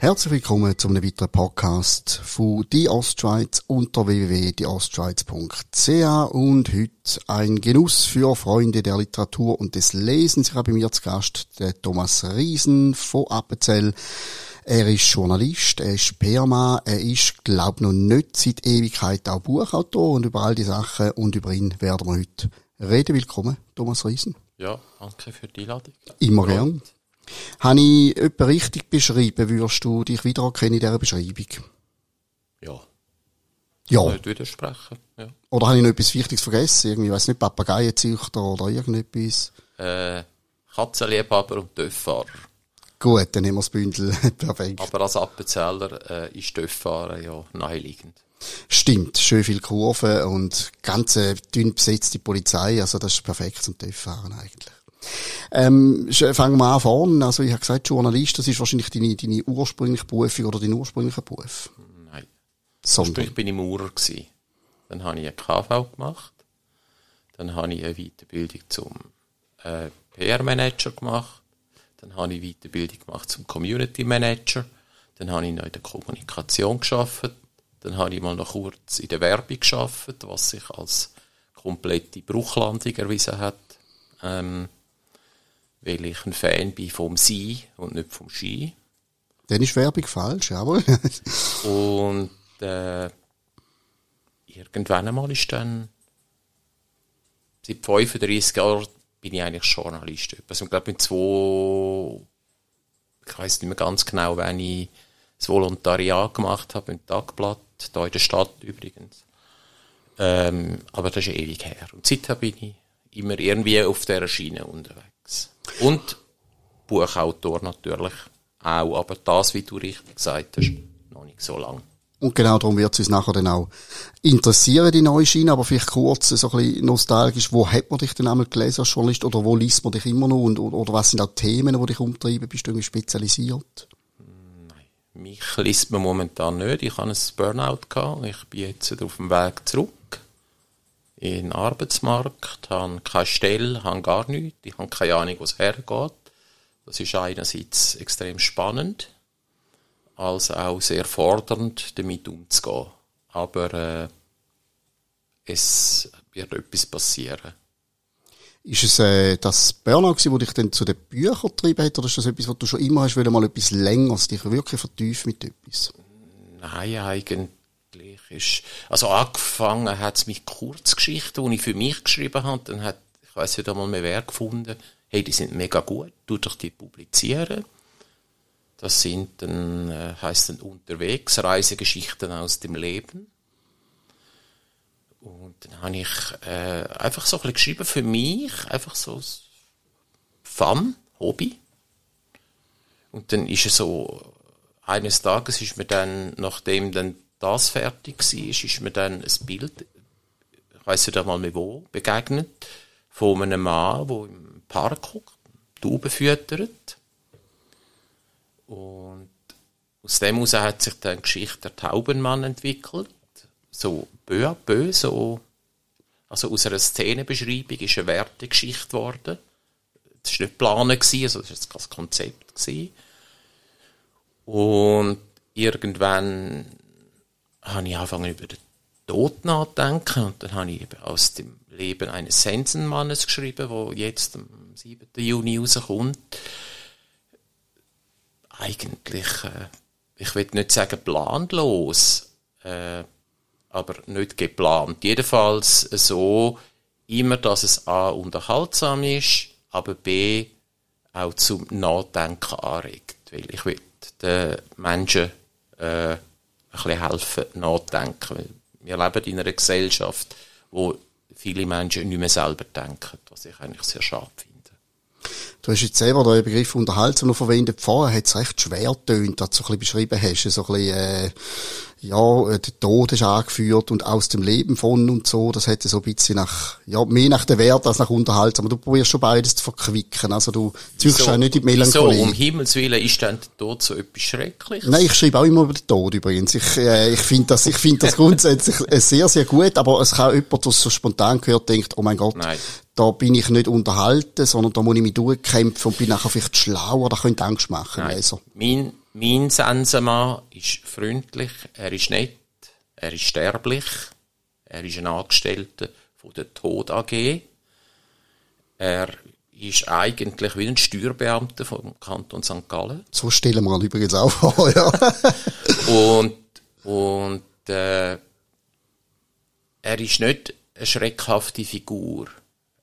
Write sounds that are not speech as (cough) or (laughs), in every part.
Herzlich willkommen zu einem weiteren Podcast von Die Ostschweiz unter www.dieostschweiz.ch und heute ein Genuss für Freunde der Literatur und des Lesens. Ich habe bei mir zu Gast den Thomas Riesen von Appenzell. Er ist Journalist, er ist Perma, er ist, glaub noch nicht seit Ewigkeit auch Buchautor und über all die Sachen und über ihn werden wir heute reden. Willkommen, Thomas Riesen. Ja, danke für die Einladung. Immer gern. Habe ich etwa richtig beschrieben, würdest du dich wiedererkennen in dieser Beschreibung? Ja. Ja. Nicht widersprechen. Ja. Oder habe ich noch etwas Wichtiges vergessen? Irgendwie, weiss nicht, Papageienzüchter oder irgendetwas? Äh, Katzenliebhaber und Töfffahrer. Gut, dann nehmen wir das Bündel. (laughs) Perfekt. Aber als Appenzeller äh, ist Töfffahren ja naheliegend. Stimmt, schön viel Kurven und ganze dünn besetzte Polizei, also das ist perfekt zum TÜV-Fahren eigentlich. Ähm, fangen wir an vorne. Also ich habe gesagt, Journalist, das ist wahrscheinlich deine, deine ursprüngliche Berufung oder dein ursprünglicher Beruf. Nein. Sondern, Ich bin ich Maurer gewesen. Dann habe ich eine KV gemacht. Dann habe ich eine Weiterbildung zum äh, PR-Manager gemacht. Dann habe ich Weiterbildung gemacht zum Community Manager. Dann habe ich noch in der Kommunikation geschafft. Dann habe ich mal noch kurz in der Werbung geschafft, was sich als komplette Bruchlandung erwiesen hat. Ähm, weil ich ein Fan bin vom Sein und nicht vom Ski. dann ist Werbung falsch, jawohl. (laughs) Und äh, irgendwann einmal ist dann, seit 35 Jahren bin ich eigentlich Journalist. Also ich glaube, mit zwei, ich weiß nicht mehr ganz genau, wann ich das Volontariat gemacht habe im Tagblatt, in der Stadt übrigens. Ähm, aber das ist ewig her. Und seither bin ich immer irgendwie auf dieser Schiene unterwegs. Und Buchautor natürlich auch, aber das, wie du richtig gesagt hast, noch nicht so lang. Und genau darum wird es uns nachher dann auch interessieren, die neue Schiene, aber vielleicht kurz so ein bisschen nostalgisch, wo hat man dich denn einmal gelesen als Journalist oder wo liest man dich immer noch und, oder, oder was sind auch Themen, die dich umtreiben, bist du irgendwie spezialisiert? Mich liest man momentan nicht. Ich habe ein Burnout gehabt. Ich bin jetzt auf dem Weg zurück in den Arbeitsmarkt, habe keine Stelle, habe gar nichts. Ich habe keine Ahnung, wo es hergeht. Das ist einerseits extrem spannend, als auch sehr fordernd, damit umzugehen. Aber äh, es wird etwas passieren. Ist es äh, das Burnout wo dich dann zu den Büchern getrieben hat, oder ist das etwas, was du schon immer hast, wollen, mal etwas längeres, dich wirklich vertiefen mit etwas? Nein, eigentlich ist, also angefangen hat es mit Kurzgeschichten, die ich für mich geschrieben habe, dann hat, ich weiß nicht einmal mehr wer gefunden, hey, die sind mega gut, tu doch die publizieren. Das sind dann, äh, heisst dann unterwegs, Reisegeschichten aus dem Leben. Und dann habe ich äh, einfach so ein bisschen geschrieben für mich, einfach so als Fun, Hobby. Und dann ist es so, eines Tages ist mir dann, nachdem dann das fertig war, ist mir dann ein Bild, ich weiss nicht einmal mehr wo, begegnet, von einem Mann, der im Park guckt, Tauben füttert. Und aus dem heraus hat sich dann die Geschichte der Taubenmann entwickelt. So peu à so, also aus einer Szenenbeschreibung ist eine Wertegeschichte geworden. Das war nicht geplant, also das war das Konzept. Gewesen. Und irgendwann habe ich angefangen über den Tod nachzudenken und dann habe ich eben aus dem Leben eines Sensenmannes geschrieben, wo jetzt am 7. Juni rauskommt. Eigentlich, äh, ich will nicht sagen planlos, äh, aber nicht geplant. Jedenfalls so, immer, dass es A unterhaltsam ist, aber B auch zum Nachdenken anregt. Weil ich will den Menschen äh, ein bisschen helfen, nachdenken. Wir leben in einer Gesellschaft, wo viele Menschen nicht mehr selber denken, was ich eigentlich sehr schade finde. Du hast jetzt selber den Begriff unterhaltsam noch verwendet. Vorher hat es recht schwer tönt, dass du so ein bisschen beschrieben hast. So ein bisschen, äh, ja, äh, der Tod ist angeführt und aus dem Leben von und so, das hätte so ein bisschen nach, ja, mehr nach der Wert als nach Unterhaltsam. Aber du probierst schon beides zu verquicken. Also du züchst ja nicht in die Melancholie. Wieso? Um Himmels Willen ist dann der Tod so etwas Schreckliches? Nein, ich schreibe auch immer über den Tod übrigens. Ich, äh, ich finde das, ich finde das grundsätzlich sehr, sehr gut, aber es kann jemand, der so spontan gehört, denkt, oh mein Gott, Nein. da bin ich nicht unterhalten, sondern da muss ich mich durchkämpfen und bin nachher vielleicht schlauer, da könnte Angst machen. Nein. Also. Mein mein Sensenmann ist freundlich, er ist nett, er ist sterblich, er ist ein Angestellter von der Tod AG. Er ist eigentlich wie ein Steuerbeamter vom Kanton St. Gallen. So stellen wir ihn übrigens auch vor, ja. (laughs) und und äh, er ist nicht eine schreckhafte Figur.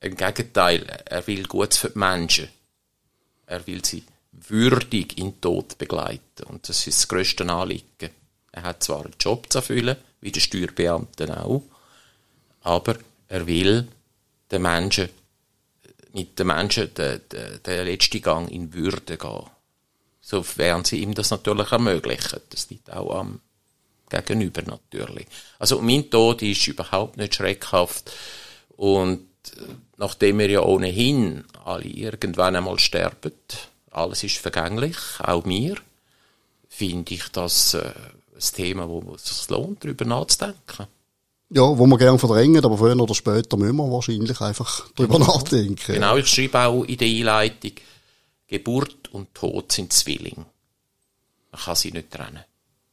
Im Gegenteil, er will Gutes für die Menschen. Er will sie würdig in den Tod begleiten. Und das ist das grösste Anliegen. Er hat zwar einen Job zu erfüllen, wie der Steuerbeamte auch, aber er will den Menschen, mit den Menschen den, den, den letzten Gang in Würde gehen. Sofern sie ihm das natürlich ermöglichen. Das liegt auch am Gegenüber natürlich. Also mein Tod ist überhaupt nicht schreckhaft und äh, nachdem wir ja ohnehin alle irgendwann einmal sterben, alles ist vergänglich, auch mir, finde ich das äh, ein Thema, wo es sich lohnt, darüber nachzudenken. Ja, wo man gerne verdrängen, aber früher oder später müssen wir wahrscheinlich einfach darüber genau. nachdenken. Genau, ich schreibe auch in der Einleitung, Geburt und Tod sind Zwilling. Man kann sie nicht trennen.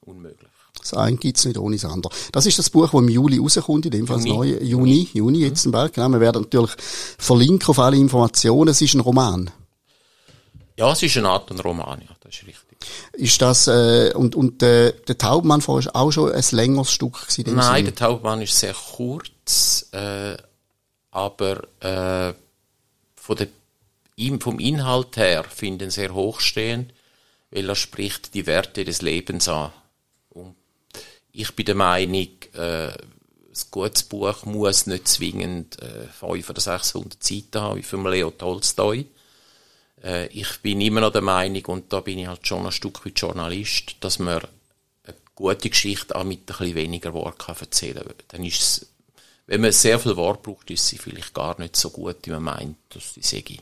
Unmöglich. Das eine gibt's nicht ohne das andere. Das ist das Buch, das im Juli rauskommt, in dem Fall Juni. das neue, Juni, Juni jetzt mhm. bald, genau. Wir werden natürlich verlinken auf alle Informationen. Es ist ein Roman. Ja, es ist eine Art ein Roman, ja, das ist richtig. Ist das, äh, und, und äh, der Taubmann vorher ist auch schon ein längeres Stück gewesen? Nein, Sinn? der Taubmann ist sehr kurz, äh, aber äh, von der, vom Inhalt her finde ich sehr hochstehend, weil er spricht die Werte des Lebens an. Und ich bin der Meinung, äh, ein gutes Buch muss nicht zwingend äh, 500 oder 600 Seiten haben, wie von Leo Tolstoi äh, ich bin immer noch der Meinung, und da bin ich halt schon ein Stück wie Journalist, dass man eine gute Geschichte auch mit ein bisschen weniger Wort kann erzählen kann. Dann ist es, wenn man sehr viel Wort braucht, ist sie vielleicht gar nicht so gut, wie man meint, dass sie sei.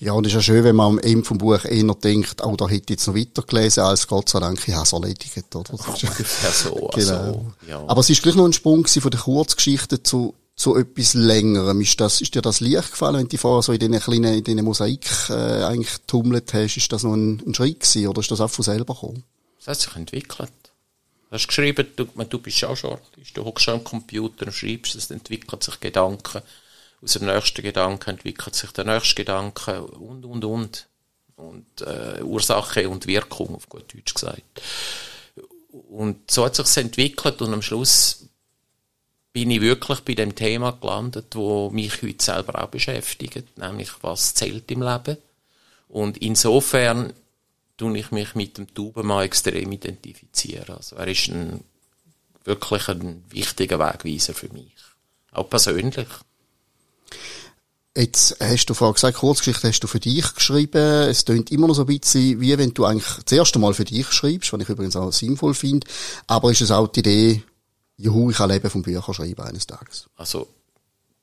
Ja, und es ist ja schön, wenn man am Ende vom Buch eher denkt, oh, da hätte ich jetzt noch weiter gelesen, als Gott sei Dank, ich habe es erledigt, oder? (laughs) Ungefähr so, genau. Also, ja. Aber es ist gleich noch ein Sprung von der Kurzgeschichte zu zu etwas Längerem. Ist, das, ist dir das leicht gefallen, wenn du vorher so in diesen kleinen, in diesen Mosaik äh, eigentlich tummelt hast? Ist das noch ein, ein Schritt gewesen, oder ist das auch von selber gekommen? Das hat sich entwickelt. Du hast geschrieben, du, du bist auch Journalist, du hockst am Computer und schreibst, es entwickelt sich Gedanken. Aus dem nächsten Gedanken entwickelt sich der nächste Gedanke und, und, und. Und äh, Ursache und Wirkung, auf gut Deutsch gesagt. Und so hat sich entwickelt und am Schluss bin ich wirklich bei dem Thema gelandet, wo mich heute selber auch beschäftigt, nämlich was zählt im Leben. Und insofern tue ich mich mit dem Taubenmann extrem identifizieren. Also er ist ein, wirklich ein wichtiger Wegweiser für mich. Auch persönlich. Jetzt hast du vorhin gesagt, Kurzgeschichte hast du für dich geschrieben. Es klingt immer noch so ein bisschen, wie wenn du eigentlich das erste Mal für dich schreibst, was ich übrigens auch sinnvoll finde. Aber ist es auch die Idee, juhu, ich kann leben vom Bücherschreiben eines Tages. Also,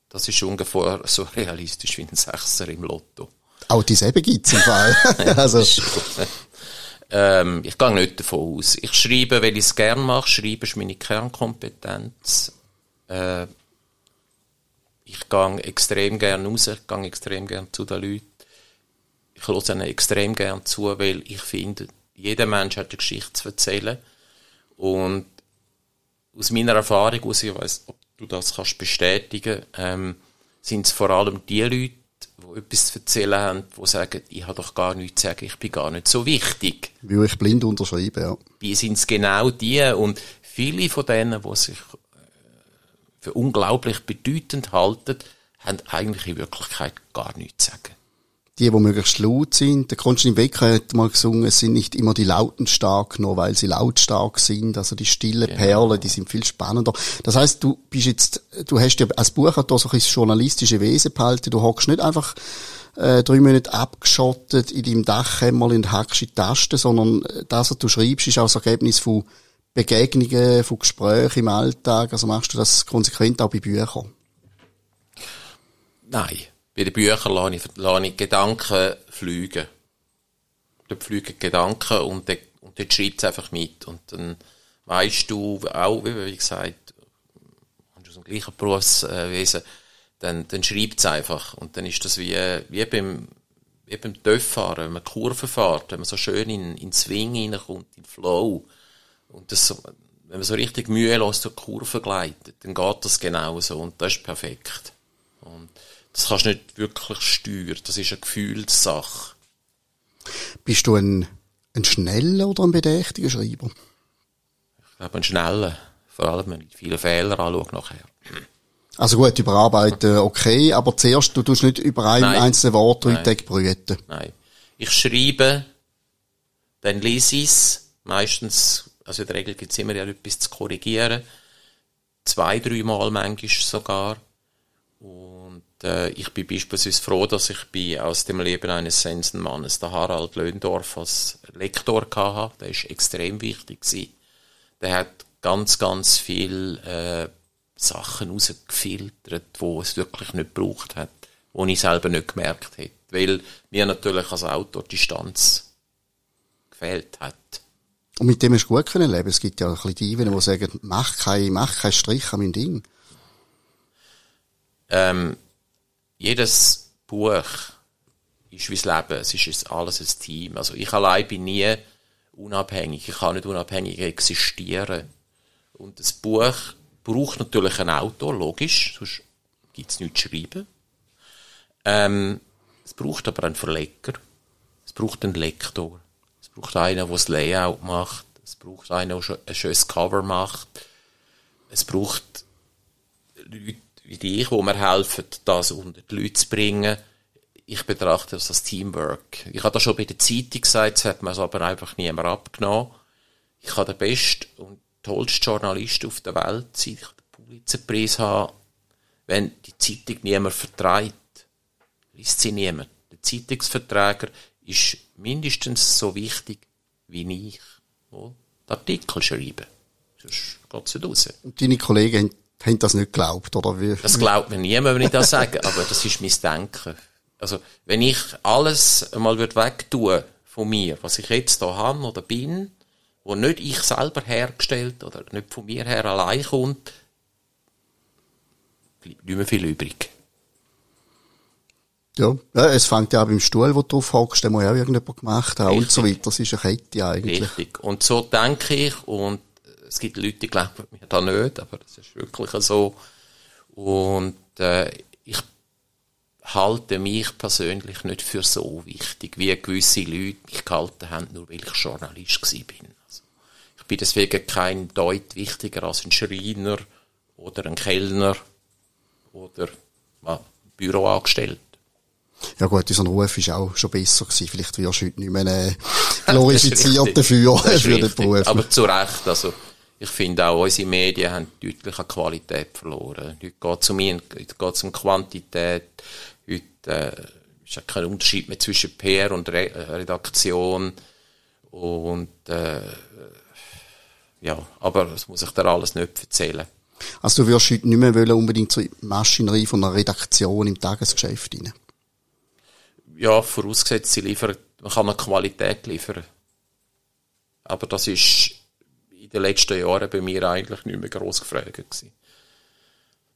das ist ungefähr so realistisch wie ein Sechser im Lotto. Auch dieselbe gibt's im Fall. (laughs) also. ähm, ich gehe nicht davon aus. Ich schreibe, weil ich es gerne mache. Schreiben ist meine Kernkompetenz. Äh, ich gehe extrem gerne raus, ich gehe extrem gerne zu den Leuten. Ich höre ihnen extrem gerne zu, weil ich finde, jeder Mensch hat eine Geschichte zu erzählen. Und aus meiner Erfahrung aus, ich weiss, ob du das kannst bestätigen, ähm, sind es vor allem die Leute, die etwas zu erzählen haben, die sagen, ich habe doch gar nichts zu sagen, ich bin gar nicht so wichtig. Wie ich blind unterschreibe, ja. Wie sind es genau die und viele von denen, die sich äh, für unglaublich bedeutend halten, haben eigentlich in Wirklichkeit gar nichts zu sagen die, die möglichst laut sind. Der Konstantin Wecker hat mal gesungen, es sind nicht immer die Lauten stark, nur weil sie lautstark sind. Also die stillen genau. Perlen, die sind viel spannender. Das heißt, du bist jetzt, du hast ja als Buchautor so ein journalistische Wesen behalten. Du hockst nicht einfach äh, drei Monate abgeschottet in deinem Dachkämmerl und hackst in die Tasten, sondern das, was du schreibst, ist auch das Ergebnis von Begegnungen, von Gesprächen im Alltag? Also machst du das konsequent auch bei Büchern? Nein. Bei den Büchern lasse ich, lasse ich Gedanken fliegen. Dort fliegen Gedanken und, dort, und dort schreibt es einfach mit. Und dann weißt du auch, wie gesagt, aus dem gleichen Berufswesen, dann, dann schreibt es einfach. Und dann ist das wie, wie beim, wie beim Töfffahren, wenn man Kurven fährt, wenn man so schön in, in Swing reinkommt, in Flow. Und das, wenn man so richtig mühelos durch Kurven gleitet, dann geht das genau so und das ist perfekt. Und das kannst du nicht wirklich steuern, das ist eine Gefühlssache. Bist du ein, ein schneller oder ein bedächtiger Schreiber? Ich glaube, ein schneller. Vor allem, wenn ich viele Fehler anschaue nachher. Also gut, überarbeiten, okay, aber zuerst, du tust nicht über ein einzelnes Wort drei Tage brüten. Nein. Ich schreibe, dann lese ich es, meistens, also in der Regel gibt es immer ja etwas zu korrigieren. Zwei, dreimal manchmal sogar. Und äh, ich bin beispielsweise froh, dass ich bei aus dem Leben eines Sensenmannes, der Harald Löndorf, als Lektor hatte. Der ist extrem wichtig gewesen. Der hat ganz, ganz viel äh, Sachen rausgefiltert, wo es wirklich nicht gebraucht hat, wo ich selber nicht gemerkt hätte. Weil mir natürlich als Autor Distanz gefehlt hat. Und mit dem hast du gut können leben. Es gibt ja ein bisschen die, die sagen, mach keinen mach kein Strich an mein Ding. Ähm, jedes Buch ist wie das Leben. Es ist alles ein Team. Also ich allein bin nie unabhängig. Ich kann nicht unabhängig existieren. Und das Buch braucht natürlich einen Autor, logisch, sonst gibt es nichts zu schreiben. Ähm, es braucht aber einen Verleger. Es braucht einen Lektor. Es braucht einen, der das Layout macht. Es braucht einen, der ein schönes Cover macht. Es braucht Leute wie dich, die mir helfen, das unter die Leute zu bringen. Ich betrachte das als Teamwork. Ich habe das schon bei der Zeitung gesagt, das hat mir aber einfach niemand abgenommen. Ich kann der beste und tollste Journalist auf der Welt sein. Ich kann den Pulitzerpreis haben. Wenn die Zeitung niemand vertreibt, liest sie niemand. Der Zeitungsverträger ist mindestens so wichtig wie ich, wo Artikel schreiben. Sonst geht es nicht raus. Und deine Kollegen haben, das nicht geglaubt, oder wie? Das glaubt mir niemand, wenn ich das sage, aber das ist mein Denken. Also, wenn ich alles einmal wegtun von mir, was ich jetzt da habe oder bin, wo nicht ich selber hergestellt oder nicht von mir her allein kommt, bleibt nicht mehr viel übrig. Ja, ja es fängt ja auch beim Stuhl, wo du drauf hockst, den muss ja auch irgendjemand gemacht haben und so weiter. Das ist eine Kette eigentlich. Richtig. Und so denke ich und es gibt Leute, die glauben mir da nicht, aber das ist wirklich so. Und äh, ich halte mich persönlich nicht für so wichtig, wie gewisse Leute mich gehalten haben, nur weil ich Journalist bin. Also, ich bin deswegen kein Deut wichtiger als ein Schreiner oder ein Kellner oder ja, Büroangestellt. Ja gut, unser Ruf ist auch schon besser gewesen. Vielleicht wirst du heute nicht mehr äh, (laughs) glorifiziert dafür, (laughs) für den Beruf. Aber zu Recht, also ich finde auch, unsere Medien haben deutlich an Qualität verloren. Heute geht es um, heute geht's um Quantität. Heute äh, ist ja kein Unterschied mehr zwischen PR und Re Redaktion. Und äh, ja, aber das muss ich dir alles nicht erzählen. Also du wirst heute nicht mehr wollen, unbedingt zur Maschinerie von einer Redaktion im Tagesgeschäft rein? Ja, vorausgesetzt, sie liefern, man kann eine Qualität liefern. Aber das ist in den letzten Jahren bei mir eigentlich nicht mehr gross gefragt gewesen.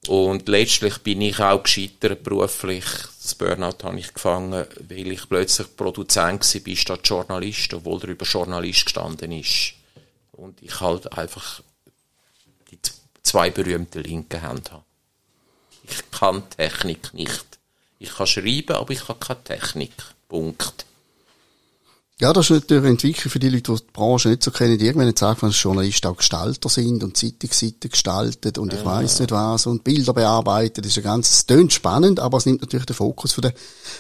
Und letztlich bin ich auch gescheitert beruflich. Das Burnout habe ich gefangen, weil ich plötzlich Produzent war statt Journalist, obwohl er über Journalist gestanden ist. Und ich halt einfach die zwei berühmten linken Hände habe. Ich kann Technik nicht. Ich kann schreiben, aber ich habe keine Technik. Punkt. Ja, das ist natürlich eine Entwicklung für die Leute, die die Branche nicht so kennen. Irgendwann jetzt sagen, dass Journalisten auch Gestalter sind und Zeitungsseiten gestaltet und ich weiß nicht was und Bilder bearbeitet. Das ist ein ganz, es tönt spannend, aber es nimmt natürlich den Fokus von der,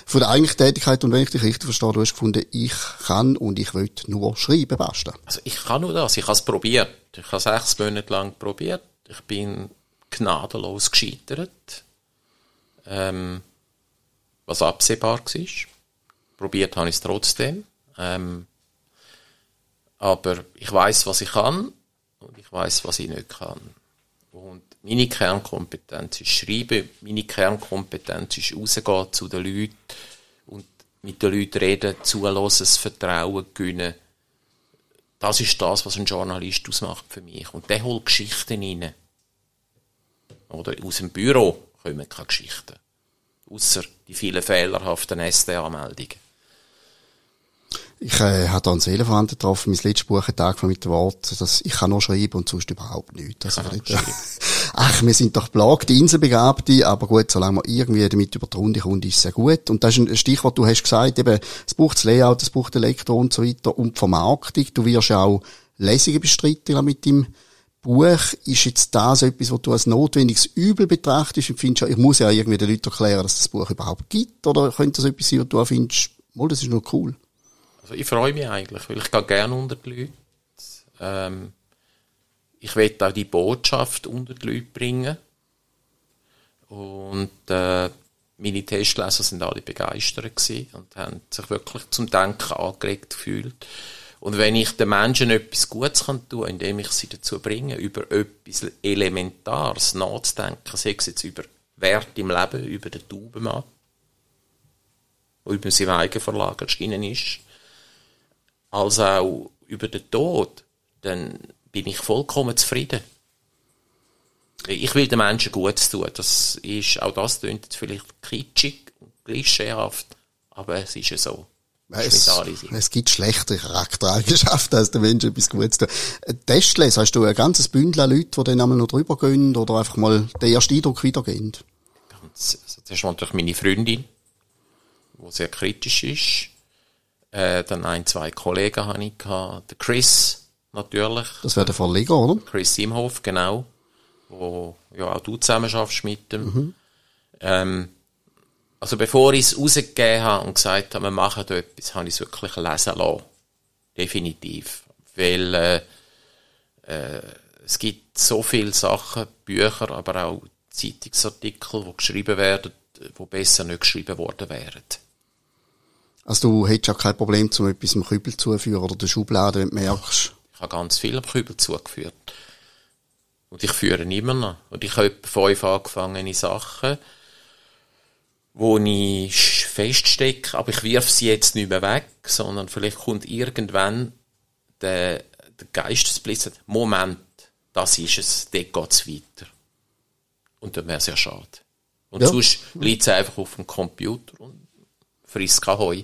von der eigentlichen Tätigkeit. Und wenn ich dich richtig verstehe, du hast gefunden, ich kann und ich will nur schreiben, basta. Also ich kann nur das. Ich habe es probiert. Ich habe sechs Monate lang probiert. Ich bin gnadenlos gescheitert. Ähm, was absehbar war. Probiert habe ich es trotzdem. Ähm, aber ich weiß, was ich kann und ich weiß, was ich nicht kann. Und meine Kernkompetenz ist Schreiben, meine Kernkompetenz ist rausgehen zu den Leuten und mit den Leuten reden, zulassen, Vertrauen gewinnen. Das ist das, was ein Journalist ausmacht für mich. Und der holt Geschichten rein. Oder aus dem Büro kommen keine Geschichten. Außer die vielen fehlerhaften SDA-Meldungen. Ich äh, habe einen Seelenverwandten getroffen, mein letztes Buch hat angefangen mit dem Wort, dass ich kann nur schreiben und sonst überhaupt nichts. Also nicht, (laughs) ach, wir sind doch belagte Inselbegabte, aber gut, solange man irgendwie damit über die Runde kommt, ist es sehr gut. Und das ist ein Stichwort, du hast gesagt, eben, es braucht das Layout, es braucht Elektro und so weiter und die Vermarktung. Du wirst auch Lesungen bestreiten mit dem Buch. Ist jetzt das etwas, was du als notwendiges Übel betrachtest und findest, ich muss ja irgendwie den Leuten erklären, dass das Buch überhaupt gibt? Oder könnte das etwas sein, was du findest, mal, das ist nur cool? Also ich freue mich eigentlich, weil ich gehe gerne unter die Leute. Ähm, ich will auch die Botschaft unter die Leute bringen. Und äh, meine Testleser sind alle begeistert und haben sich wirklich zum Denken angeregt gefühlt. Und wenn ich den Menschen etwas Gutes kann tun, indem ich sie dazu bringe, über etwas Elementares nachzudenken, sei es jetzt über Wert im Leben, über den Taubenmann, der über seinem eigenen Verlag erschienen ist, als auch über den Tod, dann bin ich vollkommen zufrieden. Ich will den Menschen Gutes tun. Das ist, auch das klingt vielleicht kitschig und klischeehaft, aber es ist ja so. Es, es gibt schlechtere Charaktereigenschaften, als der Mensch etwas Gutes tun. Testless, hast du ein ganzes Bündel an Leuten, die dann einmal noch drüber gehen oder einfach mal den ersten Eindruck wiedergehen? Ganz, also das ist natürlich meine Freundin, die sehr kritisch ist. Äh, dann ein, zwei Kollegen hatte ich. Der Chris, natürlich. Das wäre der Verleger, oder? Chris Simhoff, genau. Wo, ja, auch du zusammen schaffst mit dem. Mhm. Ähm, also bevor ich es rausgegeben habe und gesagt habe, wir machen da etwas, habe ich es wirklich lesen lassen. Definitiv. Weil, äh, äh, es gibt so viele Sachen, Bücher, aber auch Zeitungsartikel, die geschrieben werden, die besser nicht geschrieben worden wären. Also du hättest ja kein Problem, zum etwas im Kübel zuführen oder der Schublade, wenn du merkst. Ich habe ganz viel im Kübel zugeführt. Und ich führe immer noch. Und ich habe fünf angefangene Sachen, wo ich feststecke, aber ich wirf sie jetzt nicht mehr weg, sondern vielleicht kommt irgendwann der, der Geistesblitz, Moment, das ist es, dort geht es weiter. Und dann wäre es ja schade. Und ja. sonst liegt es einfach auf dem Computer und frisst kein Heu.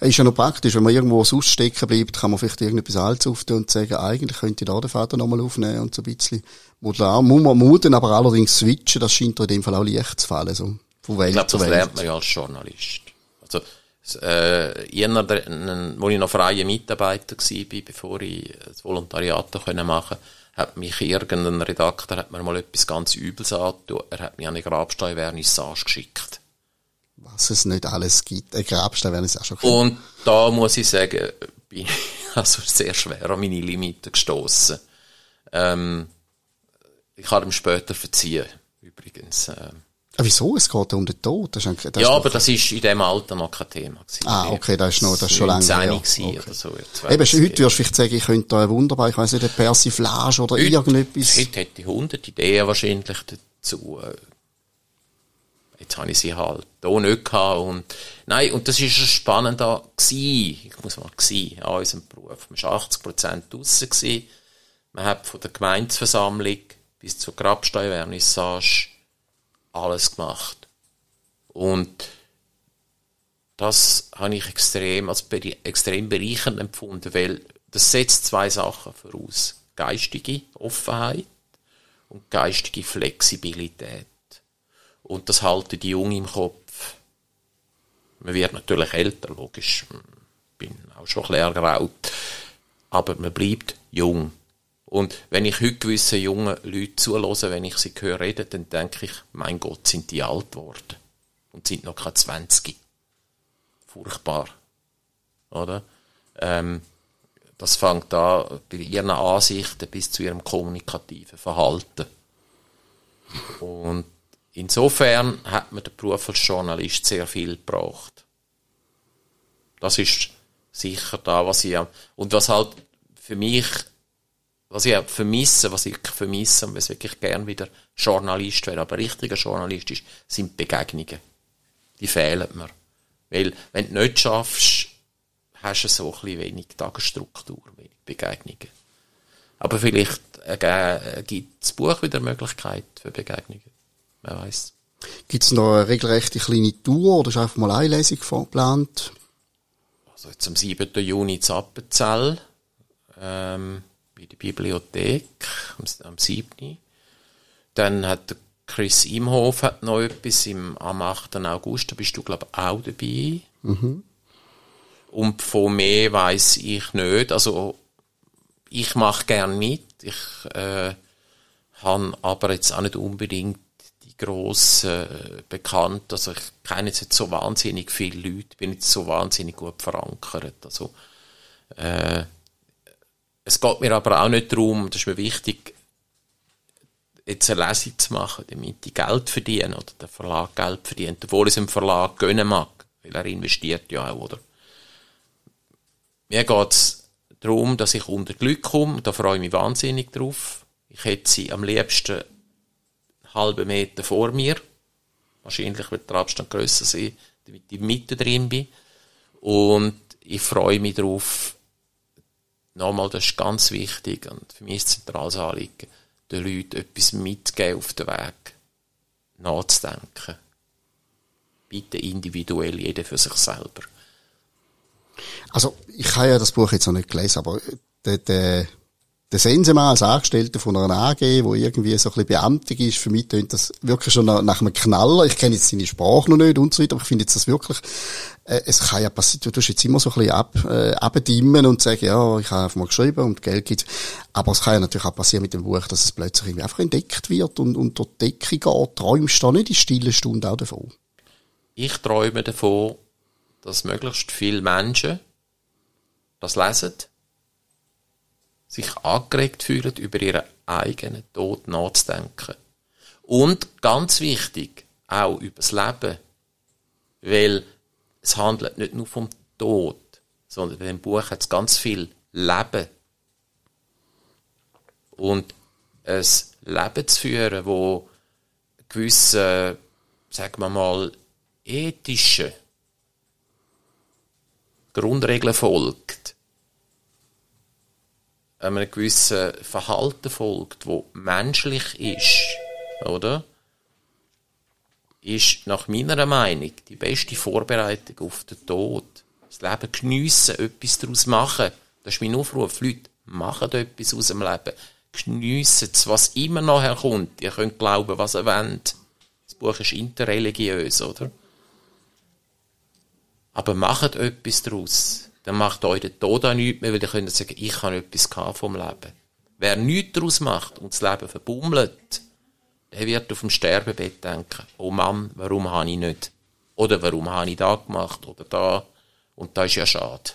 Ist ja noch praktisch, wenn man irgendwo sonst stecken bleibt, kann man vielleicht irgendetwas Altes auftun und sagen, eigentlich könnte ich da den Vater nochmal aufnehmen und so ein bisschen modular. Muss man muten, aber allerdings switchen, das scheint in dem Fall auch leicht zu fallen, so. Von Welt ich glaube, das Welt. lernt man ja als Journalist. Also, äh, jener, wo ich noch freie Mitarbeiter war, bevor ich das Volontariat machen konnte, hat mich irgendein Redakteur hat mir mal etwas ganz Übles angetan. Er hat mich an eine Grabsteinvernissage geschickt was es nicht alles gibt. Ein Grabstein wäre es auch schon cool. Und da muss ich sagen, bin ich (laughs) also sehr schwer an meine Limiten gestoßen. Ähm, ich habe ihm später verziehen, übrigens. Ähm, Ah, wieso? Es geht um den Tod. Das ist, das ja, aber das ist in dem Alter noch kein Thema. Gewesen. Ah, okay, das ist noch, das ist schon lange her. Okay. Oder so, Eben, heute würdest du vielleicht sagen, ich könnte da wunderbar, ich weiss nicht, eine Persiflage oder heute, irgendetwas. Heute hätte ich hundert Ideen wahrscheinlich dazu. Jetzt habe ich sie halt hier nicht gehabt. Und, nein, und das war spannend da. Ich muss mal gewesen, an unserem Beruf. Man war 80 Prozent draussen gewesen. Man hat von der Gemeindeversammlung bis zur Grabsteinvernissage alles gemacht. Und das habe ich extrem, als extrem bereichernd empfunden, weil das setzt zwei Sachen voraus. Geistige Offenheit und geistige Flexibilität. Und das halten die Jungen im Kopf. Man wird natürlich älter, logisch. Ich bin auch schon ein bisschen ergraut. Aber man bleibt jung. Und wenn ich heute gewisse junge Leute zulasse, wenn ich sie höre reden, dann denke ich, mein Gott, sind die alt geworden. Und sind noch keine 20. Furchtbar. Oder? Ähm, das fängt an bei ihren Ansichten bis zu ihrem kommunikativen Verhalten. Und Insofern hat mir der Beruf als Journalist sehr viel gebracht. Das ist sicher da, was ich und was halt für mich was ich vermisse, was ich vermisse und was wirklich gern wieder Journalist wäre, aber richtiger Journalist ist, sind Begegnungen. Die fehlen mir. Weil, wenn du nicht schaffst, hast du so ein bisschen wenig Tagesstruktur, wenig Begegnungen. Aber vielleicht äh, gibt das Buch wieder Möglichkeit für Begegnungen. Wer weiß. Gibt es noch eine regelrechte kleine Tour oder ist einfach mal eine Lesung geplant? Also jetzt am 7. Juni in Appenzell, ähm, bei der Bibliothek, am, am 7. Dann hat Chris Imhof hat noch etwas im, am 8. August, da bist du, glaube ich, auch dabei. Mhm. Und von mehr weiß ich nicht. Also, ich mache gern mit. Ich äh, habe aber jetzt auch nicht unbedingt grossen äh, bekannt. Also ich kenne jetzt so wahnsinnig viele Leute, bin jetzt so wahnsinnig gut verankert. Also äh, es geht mir aber auch nicht darum, das ist mir wichtig, jetzt eine Lesung zu machen, damit die Geld verdienen oder der Verlag Geld verdient, obwohl es dem Verlag gönnen mag, weil er investiert ja auch, oder? Mir geht es darum, dass ich unter Glück komme, da freue ich mich wahnsinnig drauf. Ich hätte sie am liebsten halben Meter vor mir. Wahrscheinlich wird der Abstand grösser sein, damit ich Mitte drin bin. Und ich freue mich darauf, nochmal, das ist ganz wichtig und für mich ist es zentrales Anliegen, den Leuten etwas mitzugeben auf den Weg, nachzudenken. Bitte individuell, jeder für sich selber. Also, ich habe ja das Buch jetzt noch nicht gelesen, aber der, der, der Sensemann als Angestellter von einer AG, wo irgendwie so ein bisschen beamtig ist, für mich tönt das wirklich schon nach, einem Knaller. Ich kenne jetzt seine Sprache noch nicht und so weiter, aber ich finde jetzt das wirklich, äh, es kann ja passieren, du tust jetzt immer so ein bisschen ab, äh, abdimmen und sagen, ja, ich habe einfach mal geschrieben und Geld gibt. Aber es kann ja natürlich auch passieren mit dem Buch, dass es plötzlich irgendwie einfach entdeckt wird und unter die Decke geht. Träumst du da nicht in stille Stunde auch davon? Ich träume davon, dass möglichst viele Menschen das lesen, sich angeregt fühlen, über ihren eigenen Tod nachzudenken. Und ganz wichtig, auch über das Leben. Weil es handelt nicht nur vom Tod, sondern in dem Buch hat es ganz viel Leben. Und ein Leben zu führen, wo gewisse, sagen wir mal, ethische Grundregeln folgt, einem gewissen Verhalten folgt, wo menschlich ist, oder? Ist nach meiner Meinung die beste Vorbereitung auf den Tod. Das Leben geniessen, etwas daraus machen. Das ist mein Aufruf. Leute, machen etwas aus dem Leben. Geniessen es, was immer nachher kommt. Ihr könnt glauben, was ihr wollt. Das Buch ist interreligiös, oder? Aber macht etwas daraus. Dann macht euch der Tod auch nichts mehr, weil ihr könnt sagen, ich habe etwas vom Leben. Wer nichts daraus macht und das Leben verbummelt, der wird auf dem Sterbebett denken, oh Mann, warum habe ich nicht? Oder warum habe ich da gemacht oder da? Und das ist ja schade.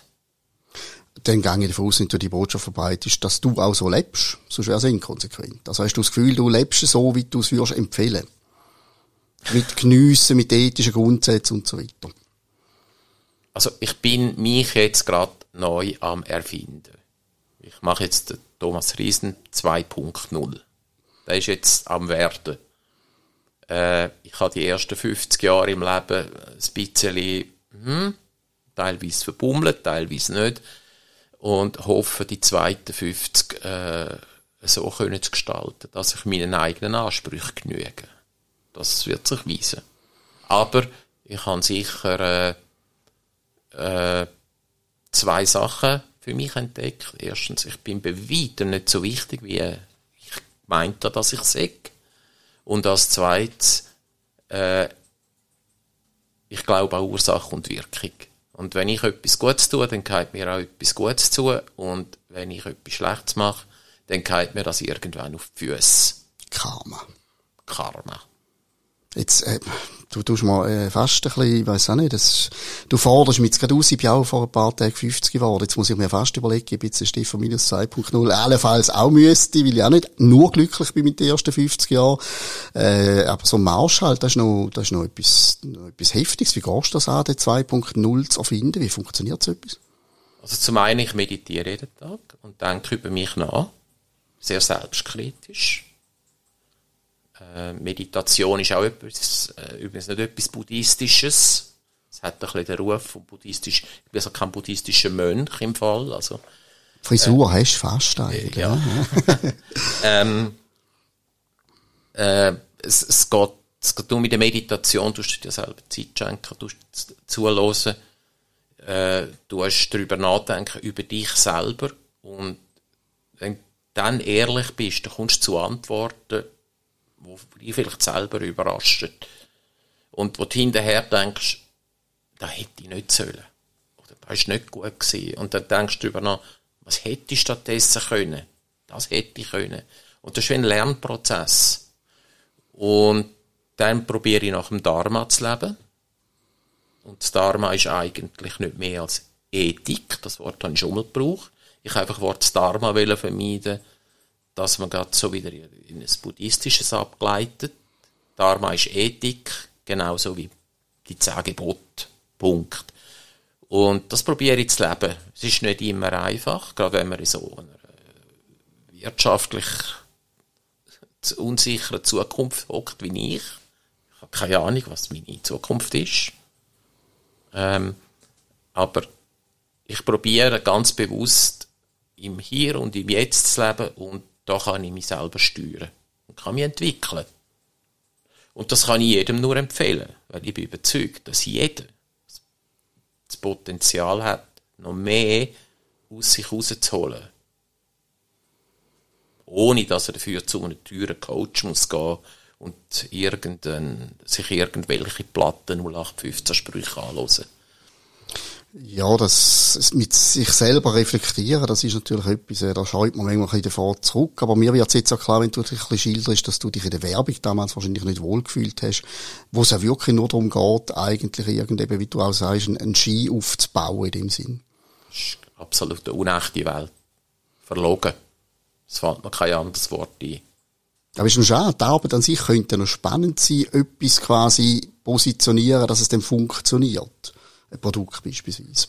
Dann gehe ich davon aus, wenn du die Botschaft verbreitest, dass du auch so lebst. Sonst wäre es inkonsequent. Also hast du das Gefühl, du lebst so, wie du es würdest empfehlen. Mit Genüssen, mit ethischen Grundsätzen und so weiter. Also ich bin mich jetzt gerade neu am Erfinden. Ich mache jetzt den Thomas Riesen 2.0. Der ist jetzt am Werden. Äh, ich habe die ersten 50 Jahre im Leben ein bisschen hm, teilweise verbummelt, teilweise nicht. Und hoffe, die zweiten 50 äh, so können zu gestalten, dass ich meinen eigenen Ansprüchen genüge. Das wird sich weisen. Aber ich habe sicher äh, äh, zwei Sachen für mich entdeckt. Erstens, ich bin bei weitem nicht so wichtig, wie ich meinte, dass ich sehe. Und als zweites, äh, ich glaube an Ursache und Wirkung. Und wenn ich etwas Gutes tue, dann geht mir auch etwas Gutes zu. Und wenn ich etwas Schlechtes mache, dann geht mir das irgendwann auf die Füße. Karma. Karma. Jetzt, äh, du tust mal äh, fast ein bisschen, ich weiss auch nicht, das, du forderst mich jetzt gerade aus, ich bin auch vor ein paar Tagen 50 geworden. Jetzt muss ich mir fast überlegen, ob jetzt Stefan minus 2.0 allenfalls auch müsste, weil ich auch nicht nur glücklich bin mit den ersten 50 Jahren. Äh, aber so ein Marsch halt, das ist noch, das ist noch etwas, noch etwas Heftiges. Wie gehst du das an, den 2.0 zu erfinden? Wie funktioniert so etwas? Also zum einen, ich meditiere jeden Tag und denke über mich nach. sehr selbstkritisch. Äh, Meditation ist auch etwas, äh, übrigens nicht etwas Buddhistisches. Es hat ein bisschen den Ruf von buddhistisch. Ich bin also kein buddhistischer Mönch im Fall, also. Frisur äh, hast du fast eigentlich. Ja. (laughs) ähm, äh, es, es geht es geht nur mit der Meditation, du dir selber Zeit schenken, du zuhören, äh, du hast darüber nachdenken, über dich selber und wenn du dann ehrlich bist, dann kommst du zu Antworten, die dich vielleicht selber überraschen. Und wo du hinterher denkst, da hätte ich nicht sollen. Oder das ist nicht gut gewesen. Und dann denkst du darüber nach, was hätte ich stattdessen können? Das hätte ich können. Und das ist wie ein Lernprozess. Und dann probiere ich nach dem Dharma zu leben. Und das Dharma ist eigentlich nicht mehr als Ethik. Das Wort habe ich schon mal gebraucht. Ich einfach Wort Dharma vermeiden, dass man gerade so wieder in ein buddhistisches abgleitet. Dharma ist Ethik, genauso wie die zehn. Punkt. Und das probiere ich zu leben. Es ist nicht immer einfach, gerade wenn man in so einer äh, wirtschaftlich unsicheren Zukunft hockt wie ich habe keine Ahnung, was meine Zukunft ist. Ähm, aber ich probiere ganz bewusst im Hier und im Jetzt zu leben und da kann ich mich selber steuern und kann mich entwickeln. Und das kann ich jedem nur empfehlen, weil ich bin überzeugt, dass jeder das Potenzial hat, noch mehr aus sich rauszuholen. Ohne dass er dafür zu einer teuren Coach muss gehen und irgendein, sich irgendwelche Platten 0815 Sprüche anhören. Ja, das mit sich selber reflektieren, das ist natürlich etwas, äh, da schaut man manchmal ein bisschen davor zurück. Aber mir wird jetzt auch klar, wenn du dich ein bisschen schilderst, dass du dich in der Werbung damals wahrscheinlich nicht wohlgefühlt hast, wo es ja wirklich nur darum geht, eigentlich irgendwie, wie du auch sagst, einen Ski aufzubauen in dem Sinn. Das ist absolut eine unechte Welt. Verlogen. Es fällt mir kein anderes Wort ein. Aber ist noch schade, die Arbeit an sich könnte noch spannend sein, etwas quasi positionieren, dass es dann funktioniert. Produkt beispielsweise.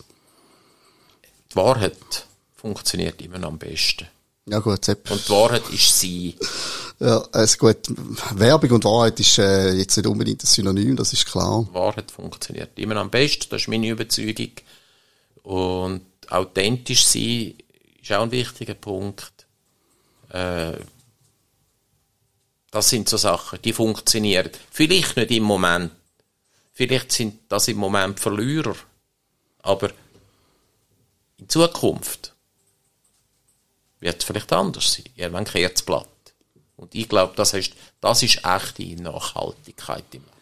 Die Wahrheit funktioniert immer am besten. Ja gut, Sepp. Und die Wahrheit ist sie. Ja, also gut, Werbung und Wahrheit ist äh, jetzt nicht unbedingt ein Synonym, das ist klar. Wahrheit funktioniert immer am besten, das ist meine Überzeugung. Und authentisch sein ist auch ein wichtiger Punkt. Äh, das sind so Sachen, die funktionieren. Vielleicht nicht im Moment. Vielleicht sind das im Moment Verlierer. Aber in Zukunft wird es vielleicht anders sein. Irgendwann kehrt das Blatt. Und ich glaube, das ist, das ist echte Nachhaltigkeit im Leben.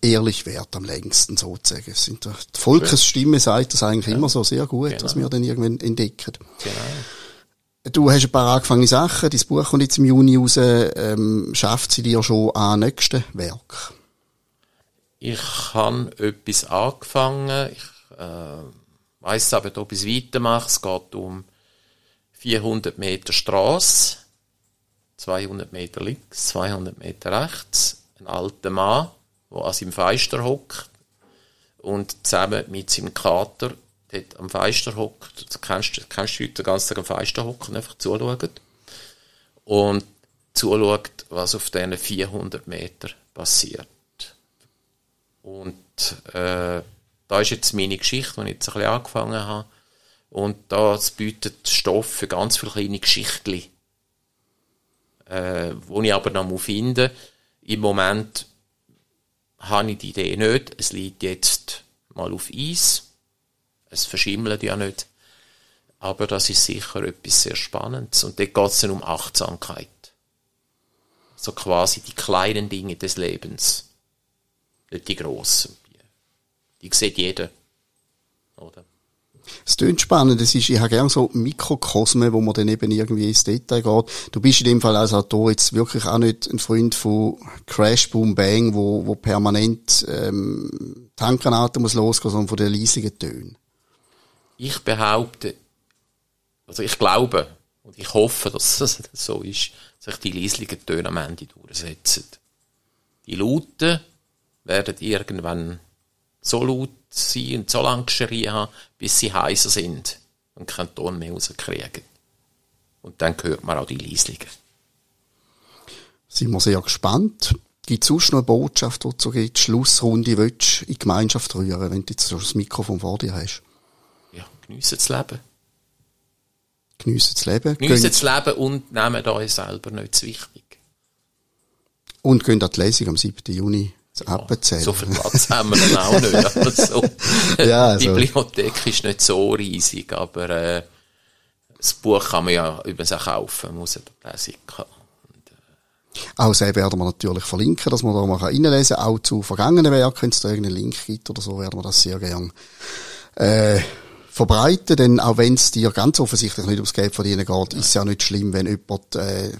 Ehrlich wert am längsten sozusagen. Die Volkesstimme sagt das eigentlich ja. immer so sehr gut, genau. dass wir dann irgendwann entdecken. Genau. Du hast ein paar angefangene Sachen, dein Buch kommt jetzt im Juni raus, ähm, schafft sie dir schon an nächsten Werk? Ich habe etwas angefangen, ich äh, weiss aber, ob ich es weitermache. Es geht um 400 Meter Straße, 200 Meter links, 200 Meter rechts, ein alter Mann, der an seinem Feister hockt und zusammen mit seinem Kater dort am Fenster hockt, du kennst, kennst du Leute den ganzen Tag am Fenster hocken, einfach zuschauen. Und zuschaut, was auf diesen 400 Meter passiert. Und äh, da ist jetzt meine Geschichte, die ich jetzt ein bisschen angefangen habe. Und das bietet Stoff für ganz viele kleine Geschichten, äh, wo ich aber noch finden Im Moment habe ich die Idee nicht. Es liegt jetzt mal auf Eis es verschimmelt ja nicht. Aber das ist sicher etwas sehr Spannendes. Und dort geht es um Achtsamkeit. So quasi die kleinen Dinge des Lebens. Nicht die grossen. Die sieht jeder. Oder? Es klingt spannend. Es ist, ich habe gerne so Mikrokosme, wo man dann eben irgendwie ins Detail geht. Du bist in dem Fall als Autor jetzt wirklich auch nicht ein Freund von Crash, Boom, Bang, wo, wo permanent ähm, Tankgranaten muss losgehen, sondern von den leisigen Tönen. Ich behaupte, also ich glaube und ich hoffe, dass es so ist, dass sich die leislichen Töne am Ende durchsetzen. Die Lauten werden irgendwann so laut sein und so lange geschrien haben, bis sie heiser sind und keinen Ton mehr rauskriegen. Und dann hört man auch die Lieslingen. Sind wir sehr gespannt. Gibt es sonst noch eine Botschaft, die du so die Schlussrunde willst, in die Gemeinschaft rühren, wenn du jetzt das Mikrofon vor dir hast? Ja, geniessen das Leben. Geniessen das Leben. Geniessen das Leben und nehmen euch selber nicht zu wichtig. Und gehen an die Lesung am 7. Juni Appenzell. So viel Platz haben wir dann auch nicht. (laughs) Also, ja, (laughs) also. Die Bibliothek ist nicht so riesig, aber äh, das Buch kann man ja übrigens auch kaufen, muss eine Lesung haben. Auch das werden wir natürlich verlinken, dass man da mal reinlesen kann. Auch zu vergangenen Werken, wenn es da irgendeinen Link gibt oder so, werden wir das sehr gerne äh, verbreiten. Denn auch wenn es dir ganz offensichtlich nicht ums Geld verdienen geht, ist es ja nicht schlimm, wenn jemand äh,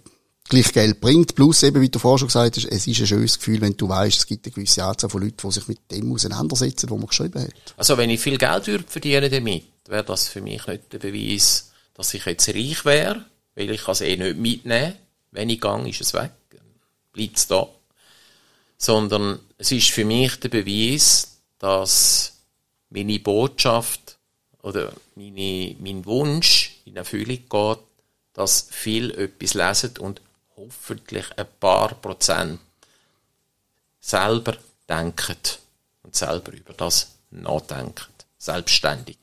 gleich Geld bringt. Plus eben, wie du vorher schon gesagt hast, es ist ein schönes Gefühl, wenn du weißt, es gibt eine gewisse Anzahl von Leuten, die sich mit dem auseinandersetzen, wo man geschrieben hat. Also wenn ich viel Geld würde verdienen damit, wäre das für mich nicht der Beweis, dass ich jetzt reich wäre, weil ich es eh nicht mitnehmen. Wenn ich gehe, ist es weg bleibt es da. Sondern es ist für mich der Beweis, dass meine Botschaft oder meine, mein Wunsch in Erfüllung geht, dass viel etwas lesen und hoffentlich ein paar Prozent selber denken und selber über das nachdenken. Selbstständig.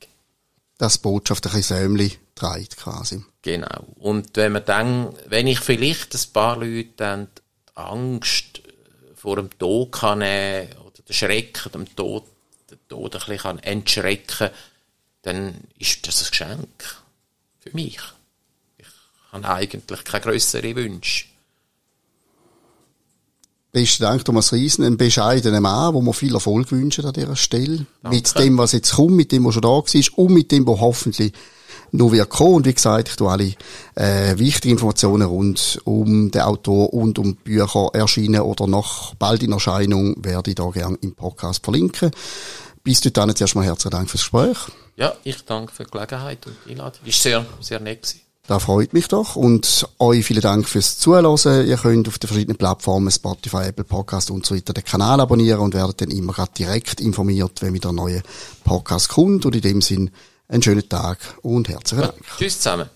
Das Botschaft ein bisschen Säumli trägt quasi. Genau. Und wenn man dann, wenn ich vielleicht ein paar Leute dann Angst vor dem Tod kann nehmen, oder den Schrecken dem Tod, den Tod ein bisschen kann entschrecken, dann ist das ein Geschenk für mich. Habe eigentlich keine grössere Wünsche. Besten Dank, Thomas Riesen, ein bescheidener Mann, wo wir viel Erfolg wünschen an dieser Stelle. Danke. Mit dem, was jetzt kommt, mit dem, was schon da war und mit dem, was hoffentlich noch wird kommen. Und wie gesagt, ich tue alle äh, wichtigen Informationen rund um den Autor und um Bücher erschienen oder noch bald in Erscheinung werde ich da gerne im Podcast verlinken. Bis dahin jetzt erstmal herzlichen Dank fürs Gespräch. Ja, ich danke für die Gelegenheit und die Einladung. Ist sehr, sehr nett gewesen. Das freut mich doch. Und euch vielen Dank fürs Zuhören. Ihr könnt auf den verschiedenen Plattformen, Spotify, Apple Podcast und so weiter, den Kanal abonnieren und werdet dann immer gerade direkt informiert, wenn wieder ein neuer Podcast kommt. Und in dem Sinn, einen schönen Tag und herzlichen Dank. Ja, tschüss zusammen.